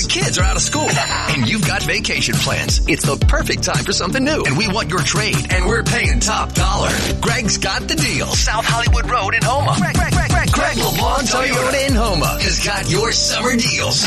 The kids are out of school and you've got vacation plans. It's the perfect time for something new. And we want your trade and we're paying top dollar. Greg's got the deal. South Hollywood Road in Houma. Greg, Greg, Greg, Greg, Greg LeBlanc Toyota in Houma has got your summer deals.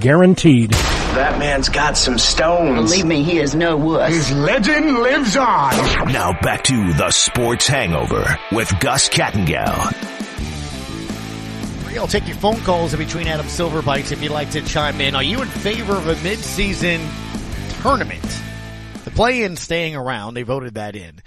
guaranteed. That man's got some stones. Believe me, he is no wuss. His legend lives on. Now back to the Sports Hangover with Gus Kattengell. I'll take your phone calls in between Adam Silver bites if you'd like to chime in. Are you in favor of a mid-season tournament? The play-in staying around, they voted that in.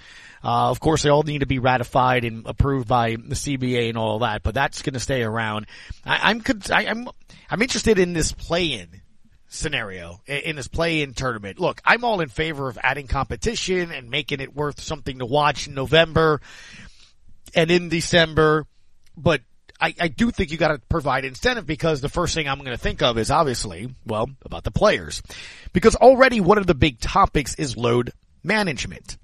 Uh, of course, they all need to be ratified and approved by the CBA and all that, but that's going to stay around. I, I'm, I, I'm, I'm interested in this play-in scenario in this play-in tournament. Look, I'm all in favor of adding competition and making it worth something to watch in November and in December, but I, I do think you got to provide incentive because the first thing I'm going to think of is obviously, well, about the players. Because already one of the big topics is load management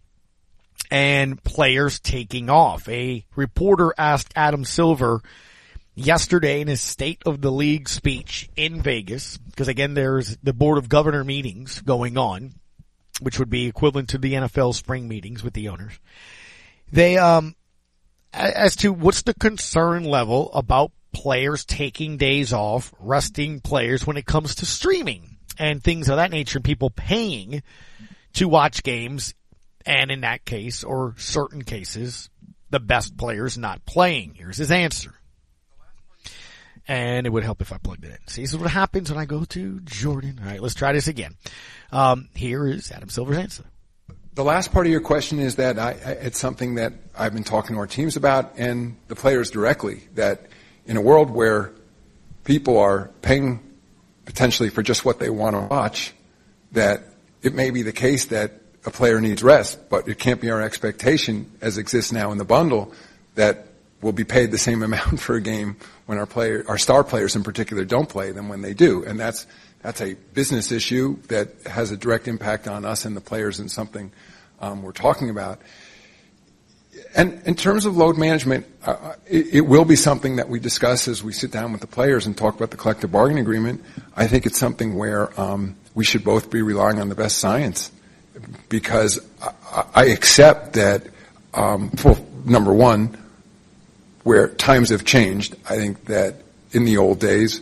and players taking off. A reporter asked Adam Silver yesterday in his State of the League speech in Vegas, because again, there's the Board of Governor meetings going on, which would be equivalent to the NFL spring meetings with the owners. They, um, as to what's the concern level about players taking days off, resting players when it comes to streaming and things of that nature, people paying to watch games and in that case, or certain cases, the best players not playing. Here's his answer. And it would help if I plugged it in. See, this is what happens when I go to Jordan. All right, let's try this again. Um, here is Adam Silver's answer. The last part of your question is that I, it's something that I've been talking to our teams about and the players directly. That in a world where people are paying potentially for just what they want to watch, that it may be the case that a player needs rest, but it can't be our expectation, as exists now in the bundle, that we'll be paid the same amount for a game when our player, our star players in particular, don't play than when they do, and that's that's a business issue that has a direct impact on us and the players, and something um, we're talking about. And in terms of load management, uh, it, it, will be something that we discuss as we sit down with the players and talk about the collective bargaining agreement. I think it's something where um, we should both be relying on the best science because I, I accept that, um, number one, where times have changed, I think that in the old days,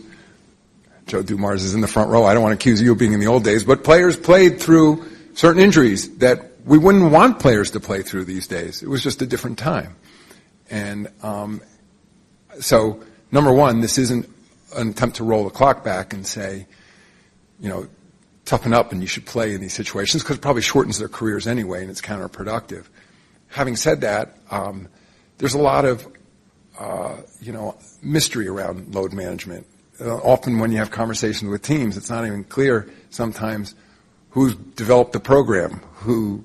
Joe Dumars is in the front row. I don't want to accuse you of being in the old days, but players played through certain injuries that we wouldn't want players to play through these days. It was just a different time. And um, so, number one, this isn't an attempt to roll the clock back and say, you know, toughen up and you should play in these situations because it probably shortens their careers anyway and it's counterproductive. Having said that, um, there's a lot of uh, you know mystery around load management. Uh, often when you have conversations with teams, it's not even clear sometimes who's developed the program, who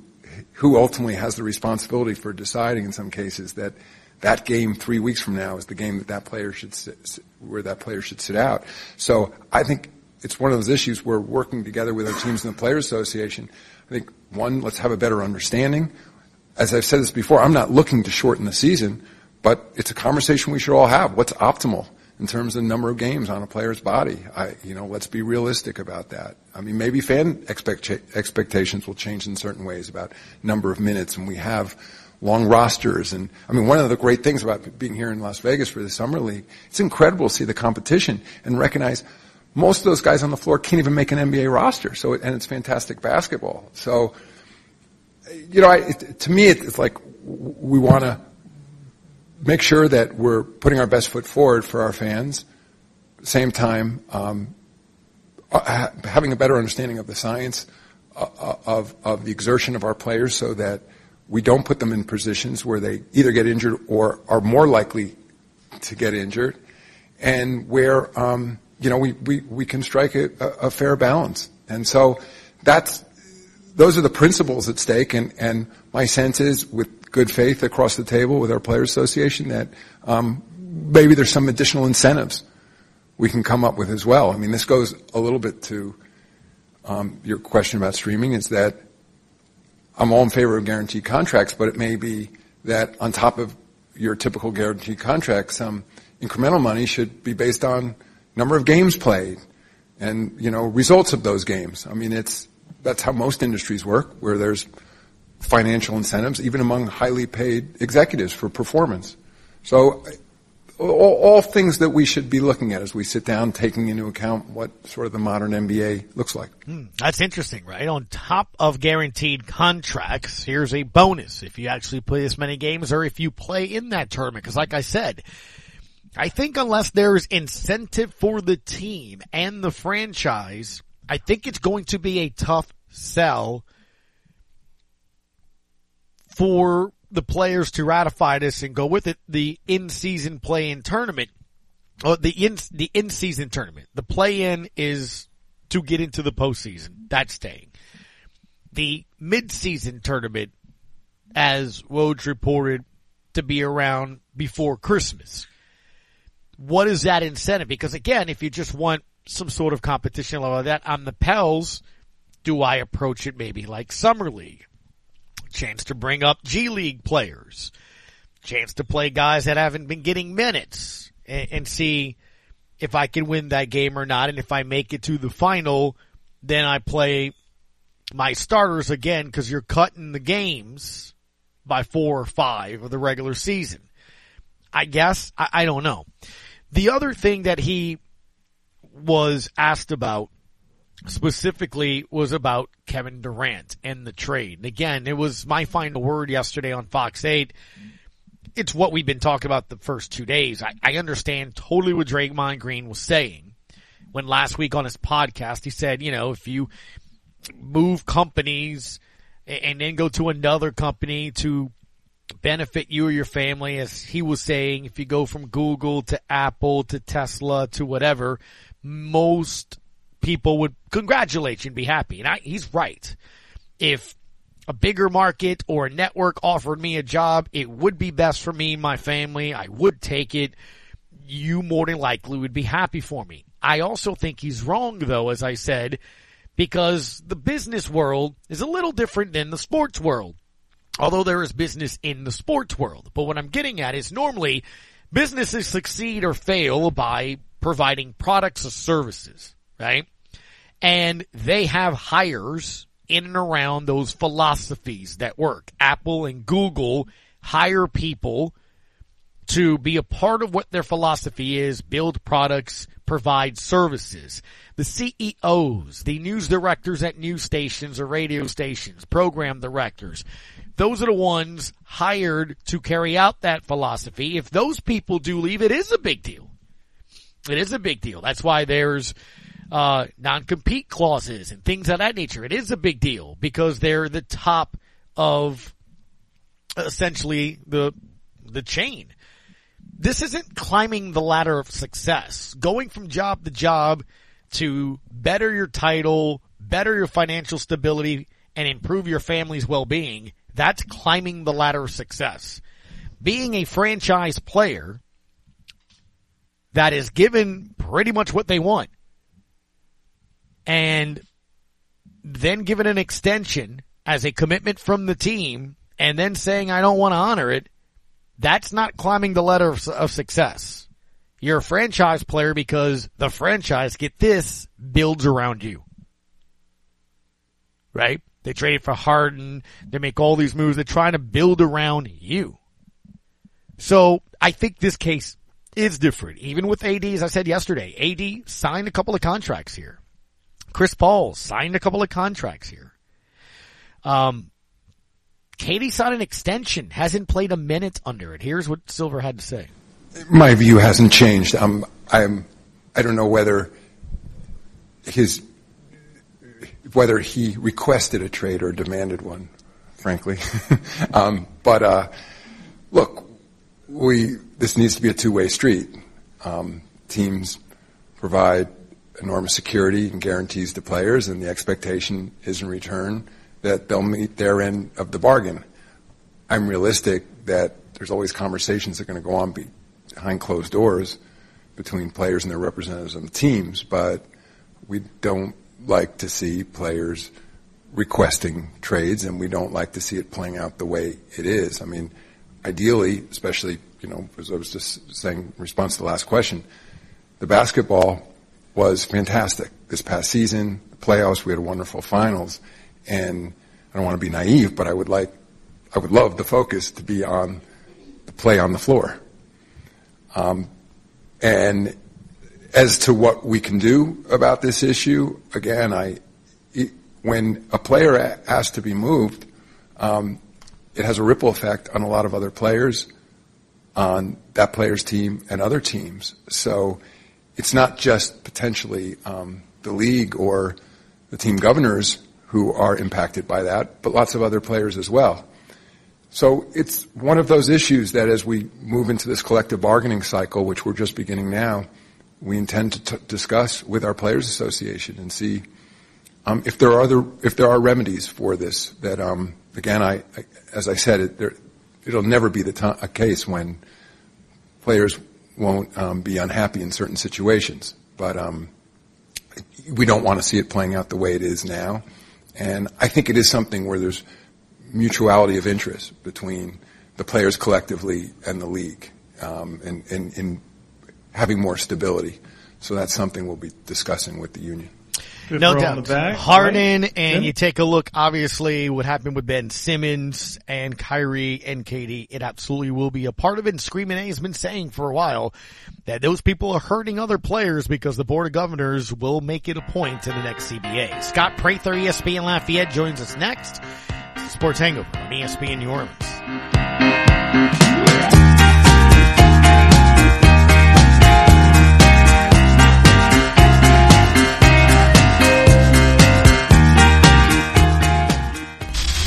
who ultimately has the responsibility for deciding in some cases that that game three weeks from now is the game that that player should sit, where that player should sit out. So I think it's one of those issues we're working together with our teams in the Players Association. I think one, let's have a better understanding. As I've said this before, I'm not looking to shorten the season, but it's a conversation we should all have. What's optimal in terms of the number of games on a player's body? I, you know, let's be realistic about that. I mean, maybe fan expect- expectations will change in certain ways about number of minutes, and we have long rosters. And I mean, one of the great things about being here in Las Vegas for the summer league, it's incredible to see the competition and recognize most of those guys on the floor can't even make an NBA roster. So, and it's fantastic basketball. So, you know, I, it, to me, it's like we want to make sure that we're putting our best foot forward for our fans. Same time, um, uh, having a better understanding of the science uh, uh, of of the exertion of our players, so that we don't put them in positions where they either get injured or are more likely to get injured, and where um, you know, we, we, we can strike a, a fair balance. And so that's, those are the principles at stake. And, and my sense is with good faith across the table with our players association that, um, maybe there's some additional incentives we can come up with as well. I mean, this goes a little bit to, um, your question about streaming is that I'm all in favor of guaranteed contracts, but it may be that on top of your typical guaranteed contract, some incremental money should be based on number of games played and, you know, results of those games. I mean, it's, that's how most industries work, where there's financial incentives, even among highly paid executives for performance. So all, all, things that we should be looking at as we sit down, taking into account what sort of the modern NBA looks like. Hmm, that's interesting, right? On top of guaranteed contracts, here's a bonus if you actually play this many games or if you play in that tournament. Because like I said, I think unless there's incentive for the team and the franchise, I think it's going to be a tough sell for the players to ratify this and go with it. The in-season play-in tournament, or the in the in-season tournament. The play-in is to get into the postseason. That's staying. The mid-season tournament, as Woj reported, to be around before Christmas. What is that incentive? Because again, if you just want some sort of competition level like that on the Pels, do I approach it maybe like Summer League? chance to bring up G League players, chance to play guys that haven't been getting minutes and, and see if I can win that game or not. And if I make it to the final, then I play my starters again because you're cutting the games by four or five of the regular season. I guess I, I don't know. The other thing that he was asked about specifically was about Kevin Durant and the trade. And again, it was my final word yesterday on Fox 8. It's what we've been talking about the first two days. I, I understand totally what Draymond Green was saying when last week on his podcast he said, you know, if you move companies and then go to another company to benefit you or your family, as he was saying, if you go from Google to Apple to Tesla to whatever, most people would congratulate you and be happy. And I, he's right. If a bigger market or a network offered me a job, it would be best for me and my family. I would take it. You more than likely would be happy for me. I also think he's wrong though, as I said, because the business world is a little different than the sports world. Although there is business in the sports world. But what I'm getting at is normally businesses succeed or fail by providing products or services, right? and they have hires in and around those philosophies that work. Apple and Google hire people to be a part of what their philosophy is, build products, provide services. The CEOs, the news directors at news stations or radio stations, program directors, those are the ones hired to carry out that philosophy. If those people do leave, it is a big deal. It is a big deal. That's why there's uh, non-compete clauses and things of that nature. It is a big deal because they're the top of essentially the the chain. This isn't climbing the ladder of success. Going from job to job to better your title, better your financial stability, and improve your family's well-being, that's climbing the ladder of success. Being a franchise player that is given pretty much what they want and then given an extension as a commitment from the team and then saying I don't want to honor it, that's not climbing the ladder of, of, success. You're a franchise player because the franchise, get this, builds around you. Right? They traded for Harden. They make all these moves. They're trying to build around you. So I think this case is different. Even with AD, as I said yesterday, AD signed a couple of contracts here. Chris Paul signed a couple of contracts here. Um, KD signed an extension, hasn't played a minute under it. Here's what Silver had to say. My view hasn't changed. I'm, I'm, I don't know whether his, whether he requested a trade or demanded one, frankly. um, but, uh, look, we, this needs to be a two-way street. Um, teams provide enormous security and guarantees to players, and the expectation is in return that they'll meet their end of the bargain. I'm realistic that there's always conversations that are going to go on behind closed doors between players and their representatives the teams, but we don't like to see players requesting trades, and we don't like to see it playing out the way it is. I mean, ideally, especially, you know, as I was just saying in response to the last question, the basketball was fantastic this past season, the playoffs, we had wonderful finals, and I don't want to be naive, but I would like, I would love the focus to be on the play on the floor. Um, and as to what we can do about this issue, again, I, when a player has to be moved, um, it has a ripple effect on a lot of other players, on that player's team and other teams. So it's not just potentially um, the league or the team governors who are impacted by that, but lots of other players as well. So it's one of those issues that as we move into this collective bargaining cycle, which we're just beginning now, we intend to t- discuss with our players association and see um, if there are if there are remedies for this. That um, again, I, I, as I said, it, it'll never be the a case when players won't um, be unhappy in certain situations, but um, we don't want to see it playing out the way it is now. And I think it is something where there's mutuality of interest between the players collectively and the league, um, and, and in having more stability. So that's something we'll be discussing with the union. Good no doubt. Back, Harden, right? and Tim? you take a look, obviously, what happened with Ben Simmons and Kyrie and KD. it absolutely will be a part of it. And Screaming A has been saying for a while that those people are hurting other players because the Board of Governors will make it a point in the next CBA. Scott Prather, ESPN Lafayette, joins us next. Sports Hangover on ESPN New Orleans.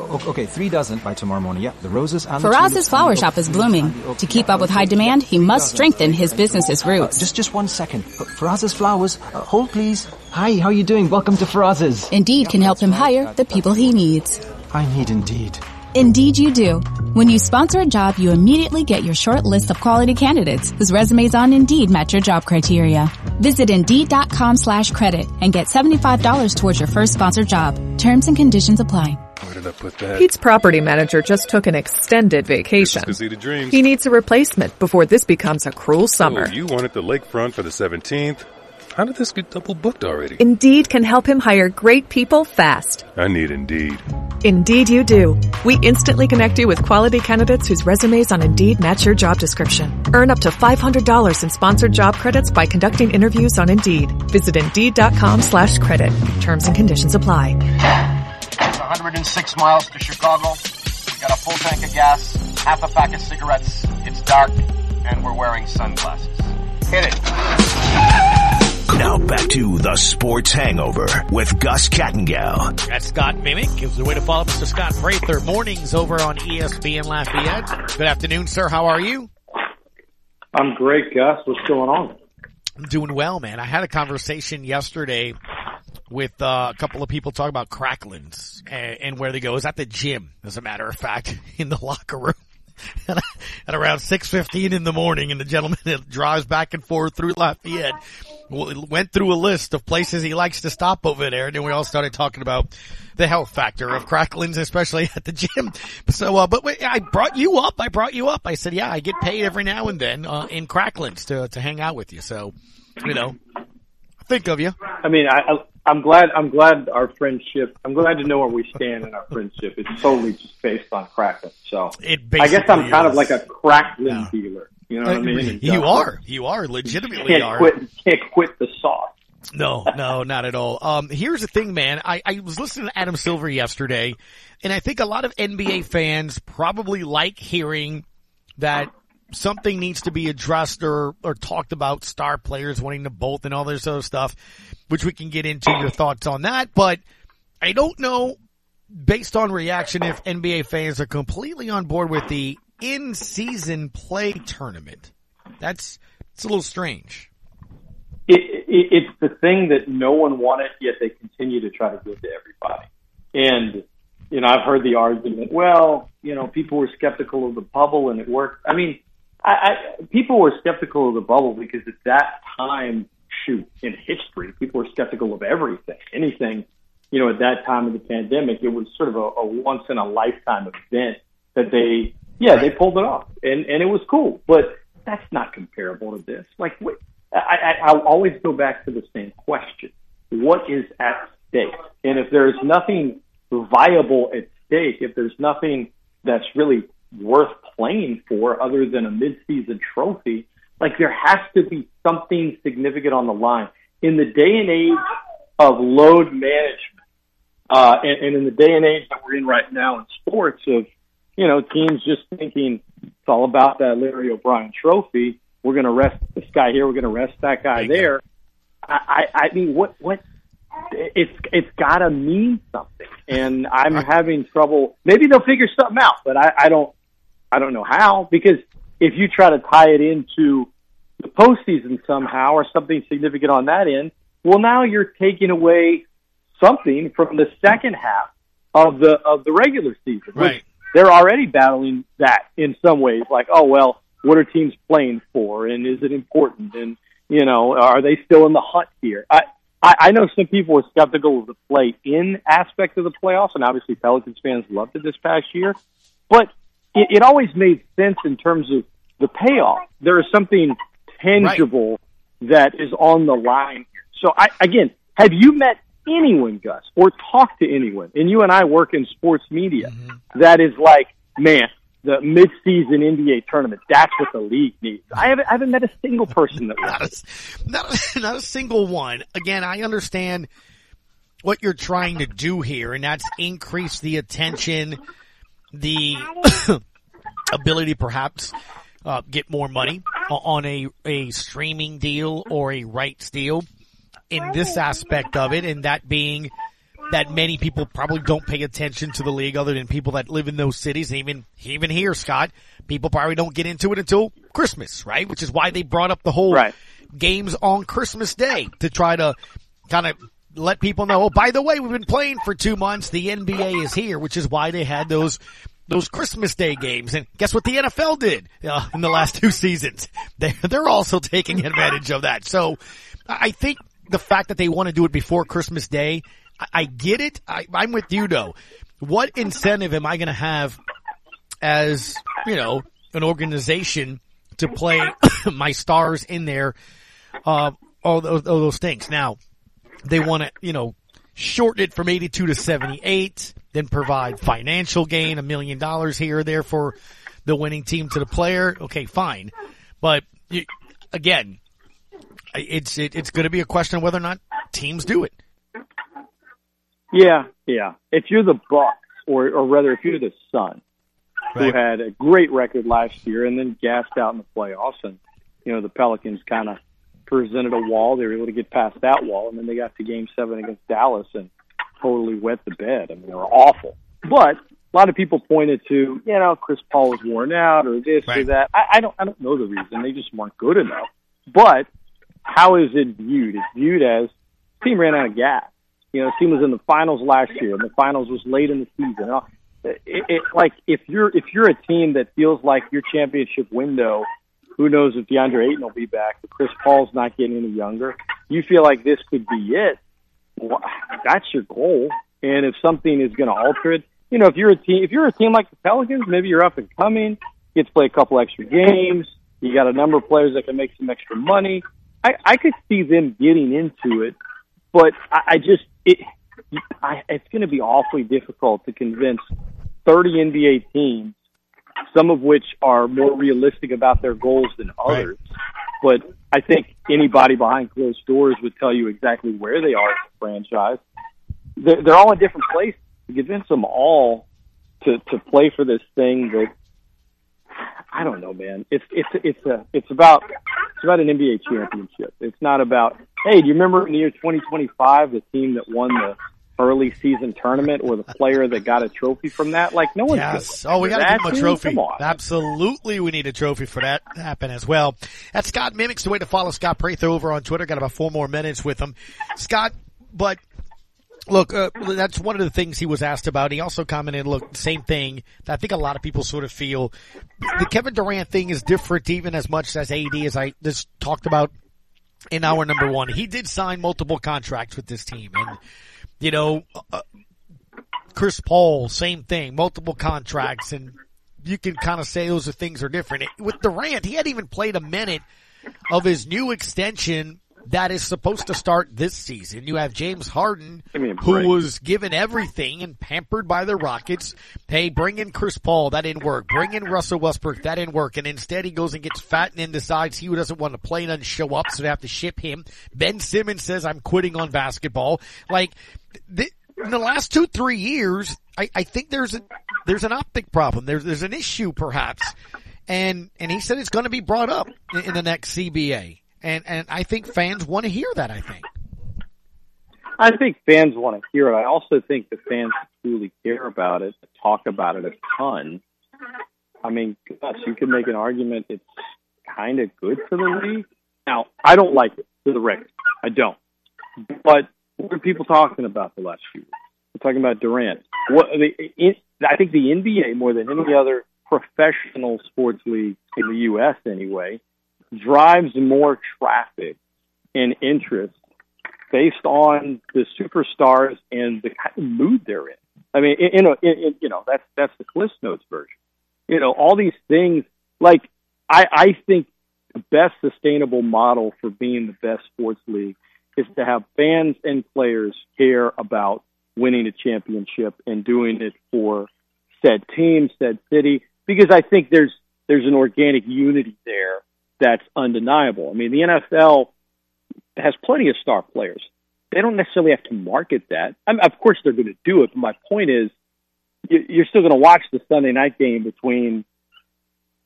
Okay, three dozen by tomorrow morning. Yeah, the roses and Faraz's flower shop is blooming. To keep up with high demand, he must strengthen his business's roots. Uh, just, just one second. Faraz's flowers. Uh, hold, please. Hi, how are you doing? Welcome to Faraz's. Indeed can help him hire the people he needs. I need Indeed. Indeed you do. When you sponsor a job, you immediately get your short list of quality candidates whose resumes on Indeed match your job criteria. Visit Indeed.com slash credit and get $75 towards your first sponsored job. Terms and conditions apply. Where did I put that? Pete's property manager just took an extended vacation. He needs a replacement before this becomes a cruel summer. Oh, you wanted the lakefront for the 17th? How did this get double booked already? Indeed can help him hire great people fast. I need Indeed. Indeed you do. We instantly connect you with quality candidates whose resumes on Indeed match your job description. Earn up to $500 in sponsored job credits by conducting interviews on Indeed. Visit Indeed.com slash credit. Terms and conditions apply. 106 miles to Chicago. We got a full tank of gas, half a pack of cigarettes. It's dark, and we're wearing sunglasses. Hit it. Now back to the Sports Hangover with Gus Kattengell. That's Scott Mimic. Gives the way to follow Mr. Scott Prather. Mornings over on ESPN Lafayette. Good afternoon, sir. How are you? I'm great, Gus. What's going on? I'm doing well, man. I had a conversation yesterday with uh, a couple of people talking about cracklins and, and where they go. Is at the gym, as a matter of fact, in the locker room. at around 6.15 in the morning and the gentleman that drives back and forth through Lafayette went through a list of places he likes to stop over there, and then we all started talking about the health factor of Cracklin's, especially at the gym. So, uh, but wait, I brought you up. I brought you up. I said, yeah, I get paid every now and then uh, in Cracklin's to to hang out with you. So, you know, think of you. I mean, I I'm glad. I'm glad our friendship. I'm glad to know where we stand in our friendship. It's totally just based on Cracklin. So it I guess I'm kind is. of like a Cracklin yeah. dealer. You know what I mean? You are. You are legitimately can't are. Quit, can't quit the sauce. No, no, not at all. Um, here's the thing, man. I, I was listening to Adam Silver yesterday, and I think a lot of NBA fans probably like hearing that something needs to be addressed or, or talked about star players wanting to bolt and all this other stuff, which we can get into your thoughts on that. But I don't know, based on reaction, if NBA fans are completely on board with the in-season play tournament. That's, it's a little strange. It, it, it's the thing that no one wanted, yet they continue to try to give to everybody. And, you know, I've heard the argument, well, you know, people were skeptical of the bubble and it worked. I mean, I, I, people were skeptical of the bubble because at that time, shoot, in history, people were skeptical of everything, anything. You know, at that time of the pandemic, it was sort of a, a once in a lifetime event that they, yeah, they pulled it off, and and it was cool. But that's not comparable to this. Like, wait, I, I, I'll always go back to the same question: What is at stake? And if there's nothing viable at stake, if there's nothing that's really worth playing for other than a midseason trophy. Like there has to be something significant on the line in the day and age of load management, uh, and, and in the day and age that we're in right now in sports of, you know, teams just thinking it's all about that Larry O'Brien trophy. We're going to rest this guy here. We're going to rest that guy there. I, I, I mean, what, what, it's it's got to mean something, and I'm having trouble. Maybe they'll figure something out, but I, I don't I don't know how because if you try to tie it into the postseason somehow or something significant on that end, well, now you're taking away something from the second half of the of the regular season. Right. They're already battling that in some ways. Like, oh well, what are teams playing for, and is it important, and you know, are they still in the hunt here? I I, I know some people were skeptical of the play in aspect of the playoffs, and obviously Pelicans fans loved it this past year. But it, it always made sense in terms of the payoff. There is something tangible right. that is on the line. So I, again, have you met anyone, Gus, or talked to anyone, and you and I work in sports media, mm-hmm. that is like, man, the midseason NBA tournament. That's what the league needs. I haven't, I haven't met a single person that not, a, not, a, not a single one. Again, I understand what you're trying to do here, and that's increase the attention the ability perhaps uh, get more money on a, a streaming deal or a rights deal in this aspect of it, and that being that many people probably don't pay attention to the league other than people that live in those cities. Even, even here, Scott, people probably don't get into it until Christmas, right? Which is why they brought up the whole right. games on Christmas Day to try to kind of let people know, oh, by the way, we've been playing for two months. The NBA is here, which is why they had those those Christmas Day games. And guess what the NFL did uh, in the last two seasons? They, they're also taking advantage of that. So I think the fact that they want to do it before Christmas Day, I, I get it. I, I'm with you though. What incentive am I going to have as, you know, an organization to play my stars in there, uh, all those, all those things. Now, they want to, you know, shorten it from 82 to 78 then provide financial gain, a million dollars here or there for the winning team to the player. Okay, fine. But again, it's it, it's going to be a question of whether or not teams do it. Yeah, yeah. If you're the Bucks, or or rather, if you're the Sun, right. who had a great record last year and then gassed out in the playoffs, and you know the Pelicans kind of presented a wall. They were able to get past that wall, and then they got to Game Seven against Dallas, and totally wet the bed. I mean, they were awful. But a lot of people pointed to, you know, Chris Paul was worn out or this right. or that. I, I don't, I don't know the reason. They just weren't good enough. But how is it viewed? It's viewed as the team ran out of gas. You know, the team was in the finals last year, and the finals was late in the season. Uh, it, it, like if you're if you're a team that feels like your championship window, who knows if DeAndre Ayton will be back? But Chris Paul's not getting any younger. you feel like this could be it, well, that's your goal. And if something is going to alter it, you know, if you're a team, if you're a team like the Pelicans, maybe you're up and coming, get to play a couple extra games. You got a number of players that can make some extra money. I, I could see them getting into it, but I, I just it, I, it's going to be awfully difficult to convince 30 NBA teams, some of which are more realistic about their goals than others. Right. But I think anybody behind closed doors would tell you exactly where they are as a franchise. They're, they're all in different places. To convince them all to to play for this thing that I don't know, man. It's it's it's a it's about it's about an NBA championship. It's not about hey, do you remember in the year 2025 the team that won the early season tournament or the player that got a trophy from that? Like no one. Yes. Oh, we got to give him a trophy. Absolutely, we need a trophy for that to happen as well. That's Scott Mimics. The way to follow Scott Prather over on Twitter. Got about four more minutes with him, Scott. But Look, uh, that's one of the things he was asked about. He also commented, look, same thing I think a lot of people sort of feel. The Kevin Durant thing is different even as much as AD as I just talked about in hour number one. He did sign multiple contracts with this team and, you know, uh, Chris Paul, same thing, multiple contracts and you can kind of say those are things are different. With Durant, he hadn't even played a minute of his new extension that is supposed to start this season. You have James Harden, who was given everything and pampered by the Rockets. Hey, bring in Chris Paul, that didn't work. Bring in Russell Westbrook, that didn't work. And instead he goes and gets fat and then decides he doesn't want to play and doesn't show up, so they have to ship him. Ben Simmons says, I'm quitting on basketball. Like, th- in the last two, three years, I, I think there's a, there's an optic problem. There's, there's an issue perhaps. And, and he said it's going to be brought up in, in the next CBA and and I think fans want to hear that. I think. I think fans want to hear it. I also think the fans truly care about it, talk about it a ton. I mean, gosh, you can make an argument it's kind of good for the league. Now, I don't like it for the record. I don't. But what are people talking about the last few weeks? We're talking about Durant. What the, I think the NBA more than any other professional sports league in the U.S. anyway drives more traffic and interest based on the superstars and the kind of mood they're in. I mean, you know, in, you know, that's that's the Cliff Notes version. You know, all these things. Like, I I think the best sustainable model for being the best sports league is to have fans and players care about winning a championship and doing it for said team, said city, because I think there's there's an organic unity there that's undeniable. I mean, the NFL has plenty of star players. They don't necessarily have to market that. I mean, of course, they're going to do it. But my point is, you're still going to watch the Sunday night game between,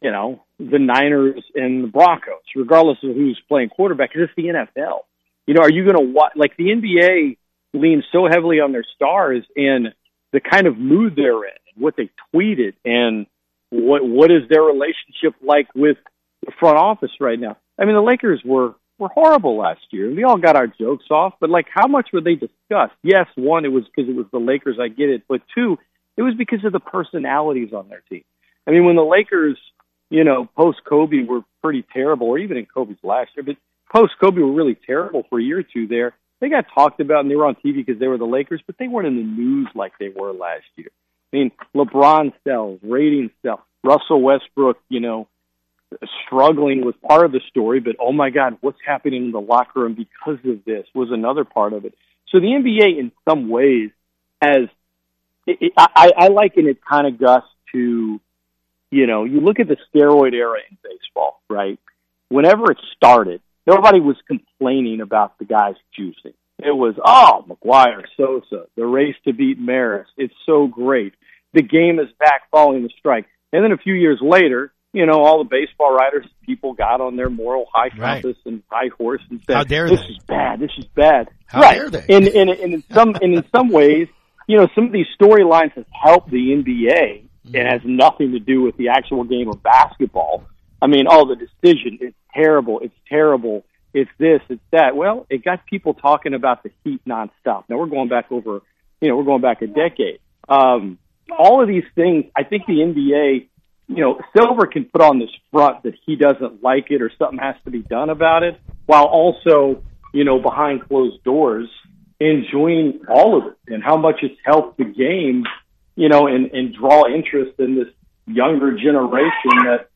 you know, the Niners and the Broncos, regardless of who's playing quarterback. Because it's the NFL. You know, are you going to watch? Like the NBA leans so heavily on their stars and the kind of mood they're in, what they tweeted, and what what is their relationship like with the front office right now. I mean, the Lakers were were horrible last year, we all got our jokes off. But like, how much were they discussed? Yes, one, it was because it was the Lakers. I get it, but two, it was because of the personalities on their team. I mean, when the Lakers, you know, post Kobe were pretty terrible, or even in Kobe's last year, but post Kobe were really terrible for a year or two there. They got talked about and they were on TV because they were the Lakers, but they weren't in the news like they were last year. I mean, LeBron sells, ratings sell, Russell Westbrook, you know, struggling was part of the story, but oh my God, what's happening in the locker room because of this was another part of it. So the NBA, in some ways, has it, it, I, I liken it kind of Gus to, you know, you look at the steroid era in baseball, right? Whenever it started, nobody was complaining about the guys juicing. It was, oh, McGwire, Sosa, the race to beat Maris. It's so great. The game is back following the strike. And then a few years later, you know, all the baseball writers, people got on their moral high right. and high horse and said, How dare "This they? is bad. This is bad." How right. dare they? And, and, and in some and in some ways, you know, some of these storylines have helped the NBA. Mm-hmm. It has nothing to do with the actual game of basketball. I mean, all the decision it's terrible. It's terrible. It's this. It's that. Well, it got people talking about the Heat nonstop. Now we're going back over, you know, we're going back a decade. Um, all of these things, I think the NBA you know, Silver can put on this front that he doesn't like it or something has to be done about it, while also you know, behind closed doors, enjoying all of it and how much it's helped the game, you know, and, and draw interest in this younger generation that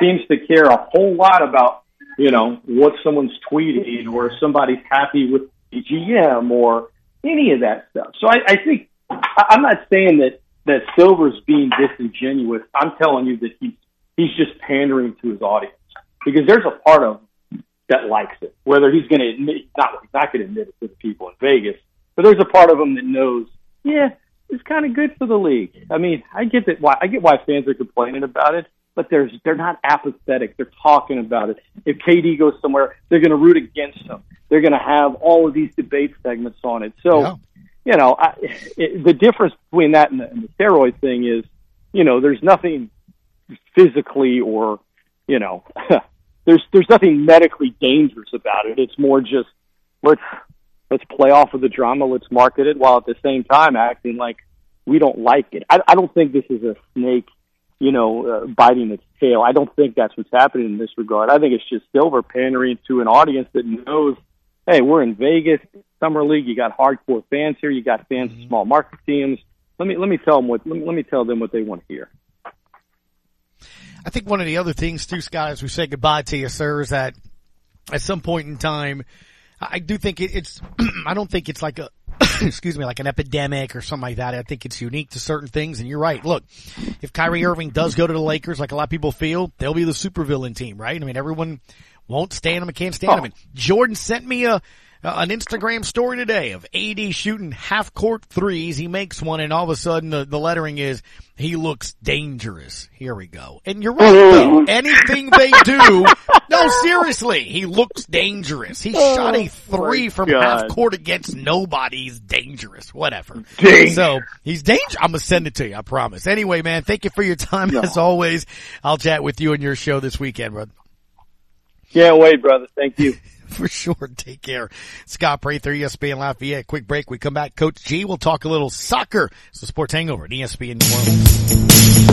seems to care a whole lot about, you know, what someone's tweeting or if somebody's happy with the GM or any of that stuff. So I, I think I'm not saying that that Silver's being disingenuous. I'm telling you that he's he's just pandering to his audience because there's a part of him that likes it. Whether he's going to admit not he's not going to admit it to the people in Vegas, but there's a part of him that knows, yeah, it's kind of good for the league. I mean, I get that why I get why fans are complaining about it, but there's they're not apathetic. They're talking about it. If KD goes somewhere, they're going to root against him. They're going to have all of these debate segments on it. So, you know, I, it, the difference between that and the, and the steroid thing is, you know, there's nothing physically or, you know, there's there's nothing medically dangerous about it. It's more just let's let's play off of the drama, let's market it, while at the same time acting like we don't like it. I, I don't think this is a snake, you know, uh, biting its tail. I don't think that's what's happening in this regard. I think it's just Silver pandering to an audience that knows, hey, we're in Vegas, summer league. You got hardcore fans here. You got fans of small market teams. Let me let me tell them what let me, let me tell them what they want to hear. I think one of the other things too, Scott, as we say goodbye to you, sir, is that at some point in time, I do think it's, I don't think it's like a, excuse me, like an epidemic or something like that. I think it's unique to certain things. And you're right. Look, if Kyrie Irving does go to the Lakers, like a lot of people feel, they'll be the supervillain team, right? I mean, everyone won't stand him and can't stand him. Oh. And Jordan sent me a, Uh, an Instagram story today of AD shooting half court threes. He makes one and all of a sudden the, the lettering is, he looks dangerous. Here we go. And you're right though. Anything they do, no, seriously, he looks dangerous. He Oh, shot a oh three from God. half court against nobody. He's dangerous. Whatever. Dang. So he's dangerous. I'm gonna send it to you. I promise. Anyway, man, thank you for your time No. as always. I'll chat with you on your show this weekend, brother. Can't wait, brother. Thank you. For sure. Take care. Scott Prather, ESPN Lafayette. Quick break. We come back. Coach G. We'll talk a little soccer. It's the Sports Hangover at ESPN New Orleans.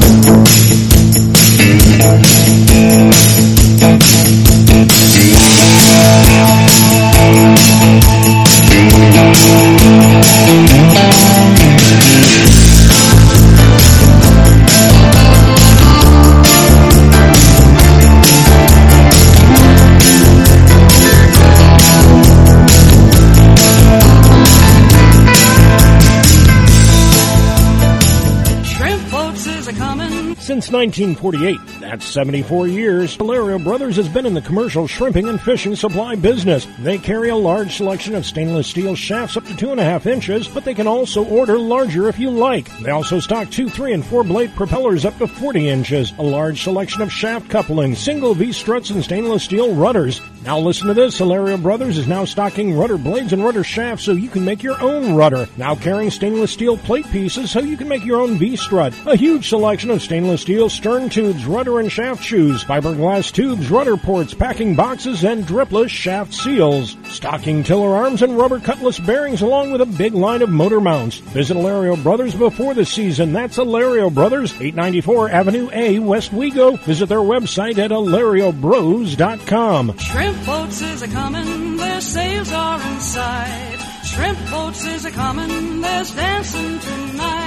Since 1948, that's 74 years, Hilario Brothers has been in the commercial shrimping and fishing supply business. They carry a large selection of stainless steel shafts up to two and a half inches, but they can also order larger if you like. They also stock two, three, and four blade propellers up to 40 inches, a large selection of shaft couplings, single V struts, and stainless steel rudders. Now listen to this, Hilario Brothers is now stocking rudder blades and rudder shafts so you can make your own rudder. Now carrying stainless steel plate pieces so you can make your own V-strut. A huge selection of stainless steel stern tubes, rudder and shaft shoes, fiberglass tubes, rudder ports, packing boxes, and dripless shaft seals. Stocking tiller arms and rubber cutless bearings along with a big line of motor mounts. Visit Hilario Brothers before the season. That's Hilario Brothers, 894 Avenue A, Westwego. Visit their website at hilariobros.com. Shrimp boats is a coming. Their sails are inside. Shrimp boats is a coming. There's dancing tonight.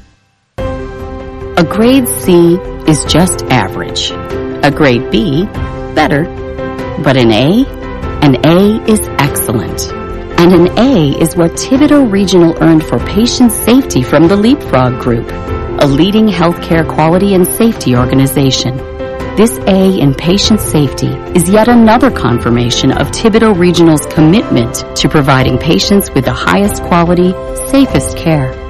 A grade C is just average. A grade B, better. But an A? An A is excellent. And an A is what Thibodaux Regional earned for patient safety from the Leapfrog Group, a leading healthcare quality and safety organization. This A in patient safety is yet another confirmation of Thibodaux Regional's commitment to providing patients with the highest quality, safest care.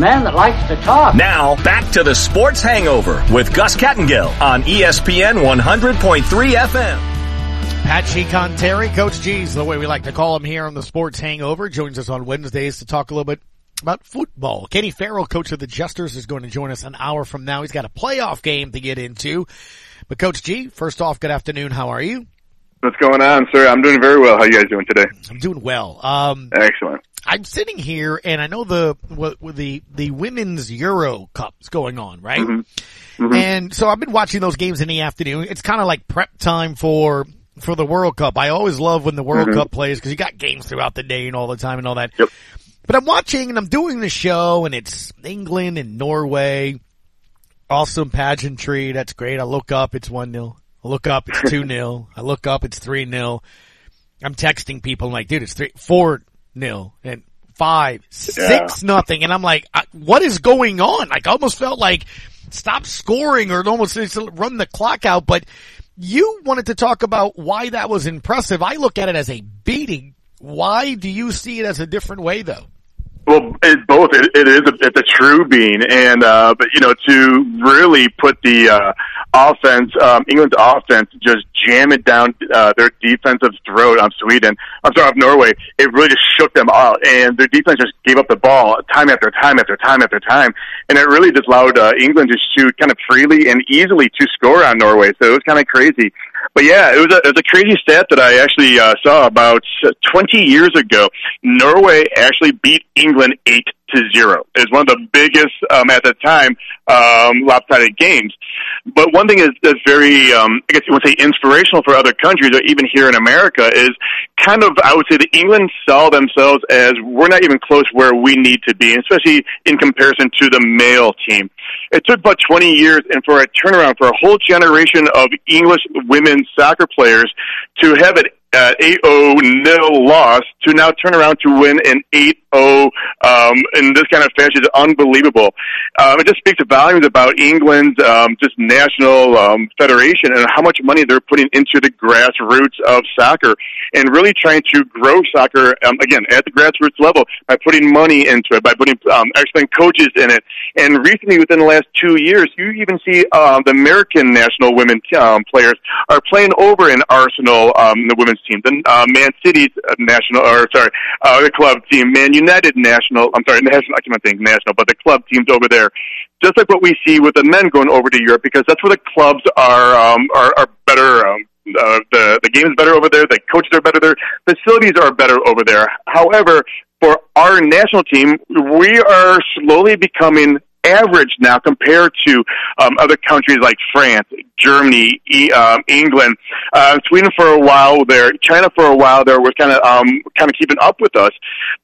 Man that likes to talk. Now, back to the Sports Hangover with Gus Kattengell on ESPN 100.3 FM. Pat Chicon Terry, Coach G's, the way we like to call him here on the Sports Hangover, joins us on Wednesdays to talk a little bit about football. Kenny Farrell, coach of the Jesters, is going to join us an hour from now. He's got a playoff game to get into. But Coach G, first off, good afternoon. How are you? What's going on, sir? I'm doing very well. How you guys doing today? I'm doing well. Um, Excellent. I'm sitting here and I know the what the the women's Euro Cup's going on, right? Mm-hmm. Mm-hmm. And so I've been watching those games in the afternoon. It's kind of like prep time for for the World Cup. I always love when the World Mhm. Cup plays because you got games throughout the day and all the time and all that. Yep. But I'm watching and I'm doing the show and it's England and Norway. Awesome pageantry. That's great. I look up, it's 1 0. I look up, it's 2 0. I look up, it's 3 0. I'm texting people. I'm like, dude, it's 3, 4 0 and 5, 6 nothing. And I'm like, uh, what is going on? Like, I almost felt like stop scoring or almost run the clock out. But you wanted to talk about why that was impressive. I look at it as a beating. Why do you see it as a different way though? Well, it, both. It, it is. A, it's a true bean, and uh, but you know to really put the uh, offense, um, England's offense, just jam it down uh, their defensive throat on Sweden. I'm sorry, of Norway. It really just shook them out, and their defense just gave up the ball time after time after time after time, and it really just allowed uh, England to shoot kind of freely and easily to score on Norway. So it was kind of crazy. But yeah, it was a, it was a crazy stat that I actually uh, saw about uh, 20 years ago. Norway actually beat England 8 to 0. It was one of the biggest, um, at the time, um, lopsided games. But one thing is, is very, um, I guess you would say inspirational for other countries or even here in America is kind of, I would say that England saw themselves as we're not even close where we need to be, especially in comparison to the male team. It took about 20 years and for a turnaround for a whole generation of English women's soccer players to have it uh, 8-0 nil loss to now turn around to win an 8-0 um, in this kind of fashion is unbelievable. Um, it just speaks volumes about England's um, just national um, federation and how much money they're putting into the grassroots of soccer and really trying to grow soccer um, again at the grassroots level by putting money into it, by putting um, excellent coaches in it. And recently, within the last two years, you even see uh, the American national women um, players are playing over in Arsenal, um, the women's team, the uh, Man City's uh, national, or sorry, uh, the club team, Man United national. I'm sorry, national. I can't think national, but the club teams over there. Just like what we see with the men going over to Europe, because that's where the clubs are um, are, are better. Um, uh, the the game is better over there. The coaches are better there. Facilities are better over there. However, for our national team, we are slowly becoming average now compared to um, other countries like France, Germany, e- um, England, uh, Sweden for a while there, China for a while there was kind of um, kind of keeping up with us.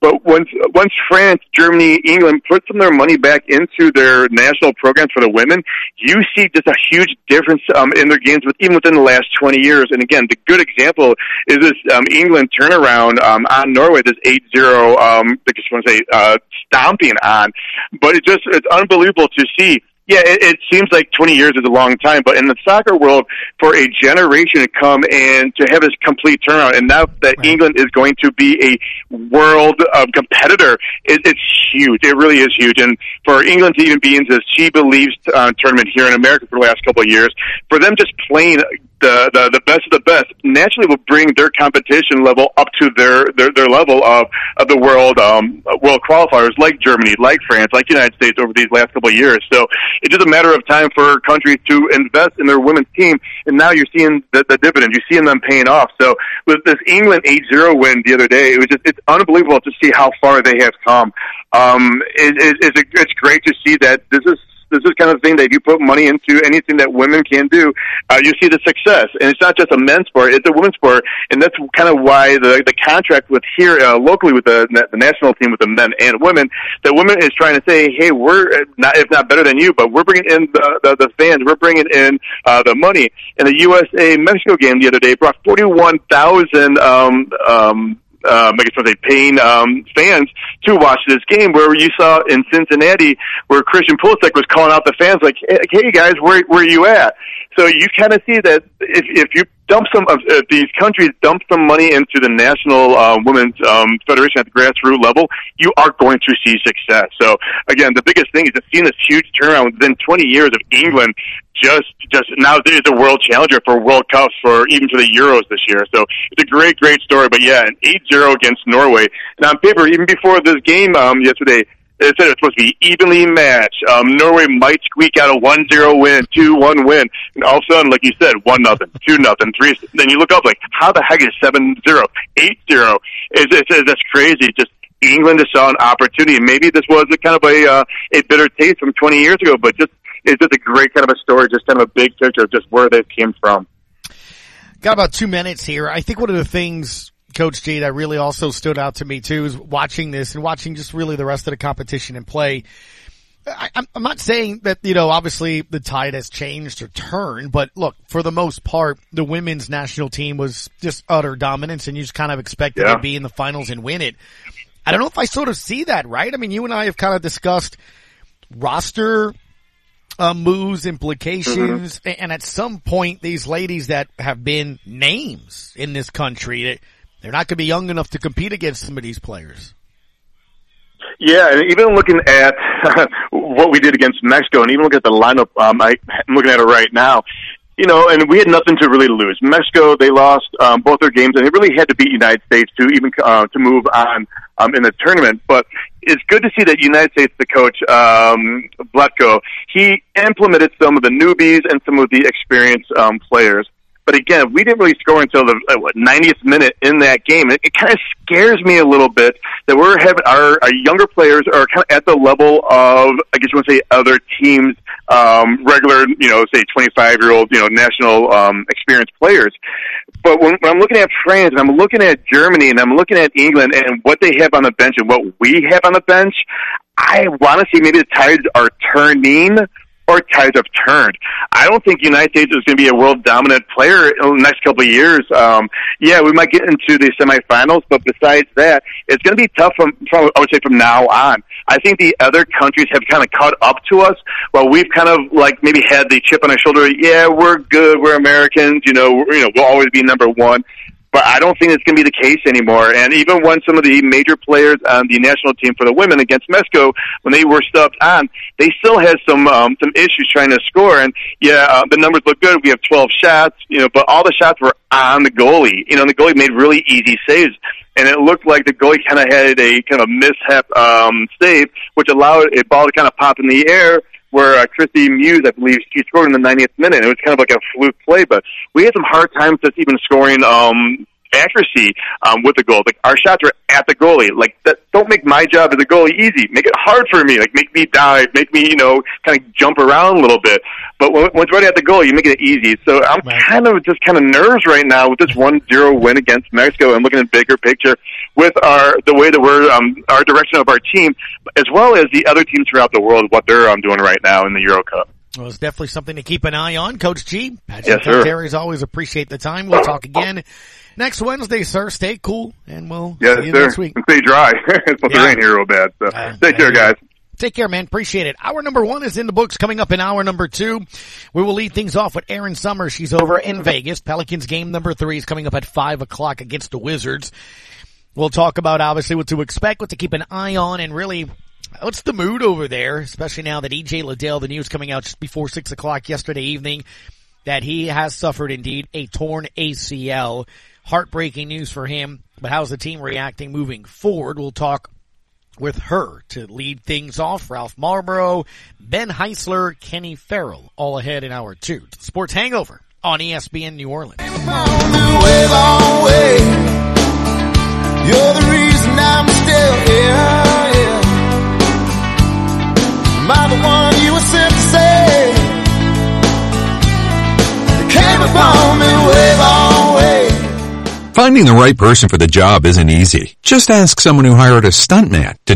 But once once France, Germany, England put some of their money back into their national programs for the women, you see just a huge difference um, in their games, with, even within the last 20 years. And again, the good example is this um, England turnaround um, on Norway, this 8-0, um, I just want to say, uh, stomping on. But it just it's unbelievable to see. Yeah, it, it seems like 20 years is a long time, but in the soccer world, for a generation to come and to have this complete turnaround, and now that England is going to be a world um, competitor, it, it's huge. It really is huge. And for England to even be in this She Believes uh, tournament here in America for the last couple of years, for them just playing the, the the best of the best naturally will bring their competition level up to their their, their level of of the world um world qualifiers like Germany, like France, like the United States over these last couple of years. So it's just a matter of time for countries to invest in their women's team, and now you're seeing the, the dividends. You're seeing them paying off. So with this England 8-0 win the other day, it was just it's unbelievable to see how far they have come. Um, it, it, it's a, it's great to see that this is this is kind of thing that if you put money into anything that women can do, uh, you see the success. And it's not just a men's sport; it's a women's sport, and that's kind of why the the contract with here uh, locally with the the national team with the men and women, that women is trying to say, hey, we're uh, not if not better than you, but we're bringing in the the, the fans, we're bringing in uh, the money. And the USA Mexico game the other day brought forty one thousand. Um, um, I guess what they paying um, fans to watch this game. Where you saw in Cincinnati, where Christian Pulisic was calling out the fans like, "Hey hey, guys, where where are you at?" So you kind of see that if, if you dump some of if these countries dump some money into the national uh, women's um, federation at the grassroots level, you are going to see success. So again, the biggest thing is to see this huge turnaround within 20 years of England just just now is a world challenger for World Cups for even for the Euros this year. So it's a great, great story. But yeah, an 8-0 against Norway. And on paper, even before this game um, yesterday, it said it's supposed to be evenly matched. Um, Norway might squeak out a 1-0 win, 2-1 win, and all of a sudden, like you said, 1 nothing, 2 nothing, 3 Then you look up like, how the heck is 7-0, 8-0? It's, it's, it's, that's crazy. Just England just saw an opportunity. And maybe this was a kind of a, uh, a bitter taste from 20 years ago, but just, it's just a great kind of a story, just kind of a big picture of just where they came from. Got about two minutes here. I think one of the things Coach G that really also stood out to me too is watching this and watching just really the rest of the competition and play. I, I'm not saying that, you know, obviously the tide has changed or turned, but look, for the most part, the women's national team was just utter dominance and you just kind of expected Yeah. to be in the finals and win it. I don't know if I sort of see that, right? I mean, you and I have kind of discussed roster uh, moves, implications, Mm-hmm. and at some point, these ladies that have been names in this country, they're not going to be young enough to compete against some of these players. Yeah, and even looking at what we did against Mexico, and even looking at the lineup, um, I, I'm looking at it right now. You know, and we had nothing to really lose. Mexico, they lost um, both their games, and they really had to beat United States to even uh, to move on um, in the tournament. But it's good to see that United States, the coach um, Vlatko, he implemented some of the newbies and some of the experienced um, players. But again, we didn't really score until the uh, what, 90th minute in that game. It, it kind of scares me a little bit that we're having our, our younger players are kind of at the level of, I guess you want to say, other teams, um, regular, you know, say 25 year old, you know, national um, experienced players. But when, when I'm looking at France and I'm looking at Germany and I'm looking at England and what they have on the bench and what we have on the bench, I want to see maybe the tides are turning or tides have turned. I don't think United States is going to be a world dominant player in the next couple of years. Um, yeah, we might get into the semifinals, but besides that, it's going to be tough from, from I would say from now on. I think the other countries have kind of caught up to us. While we've kind of like maybe had the chip on our shoulder. Yeah, we're good. We're Americans. You know, we're, you know, we'll always be number one. But I don't think it's going to be the case anymore. And even when some of the major players on the national team for the women against Mexico, when they were stubbed on, they still had some um, some issues trying to score. And yeah, uh, the numbers look good. We have 12 shots, you know, but all the shots were on the goalie. You know, and the goalie made really easy saves. And it looked like the goalie kind of had a kind of mishap um, save, which allowed a ball to kind of pop in the air where uh, Kristie Mewis, I believe, she scored in the 90th minute. It was kind of like a fluke play, but we had some hard times just even scoring um, accuracy um, with the goal. Like our shots were at the goalie. Like that, don't make my job as a goalie easy. Make it hard for me. Like make me dive. Make me, you know, kind of jump around a little bit. But when, when it's right at the goal, you make it easy. So I'm kind of just kind of nerves right now with this one zero win against Mexico and looking at the bigger picture with our the way that we're um, our direction of our team, as well as the other teams throughout the world, what they're um, doing right now in the Euro Cup. Well, it's definitely something to keep an eye on. Coach G, Patrick Yes, sir. Terry's always appreciate the time. We'll talk again next Wednesday, sir. Stay cool, and we'll Yes, see you sir. next week. And stay dry. it's supposed Yeah. to rain here real bad. So uh, take care, guys. Take care, man. Appreciate it. Hour number one is in the books. Coming up in hour number two, we will lead things off with Erin Summers. She's over in Vegas. Pelicans game number three is coming up at five o'clock against the Wizards. We'll talk about obviously what to expect, what to keep an eye on, and really what's the mood over there, especially now that EJ Liddell, the news coming out just before six o'clock yesterday evening, that he has suffered indeed a torn ACL. Heartbreaking news for him, but how's the team reacting moving forward? We'll talk with her to lead things off. Ralph Marlborough, Ben Heisler, Kenny Farrell, all ahead in hour two. Sports Hangover on ESPN New Orleans. You're the reason I'm still here. Yeah. Am I the one you were sent to came upon me way, long way. Finding the right person for the job isn't easy. Just ask someone who hired a stuntman to